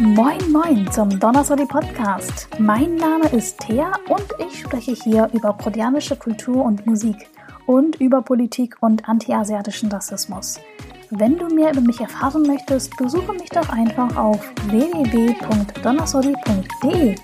Moin Moin zum Donnersoli Podcast. Mein Name ist Thea und ich spreche hier über koreanische Kultur und Musik und über Politik und antiasiatischen Rassismus. Wenn du mehr über mich erfahren möchtest, besuche mich doch einfach auf www.donnersoli.de.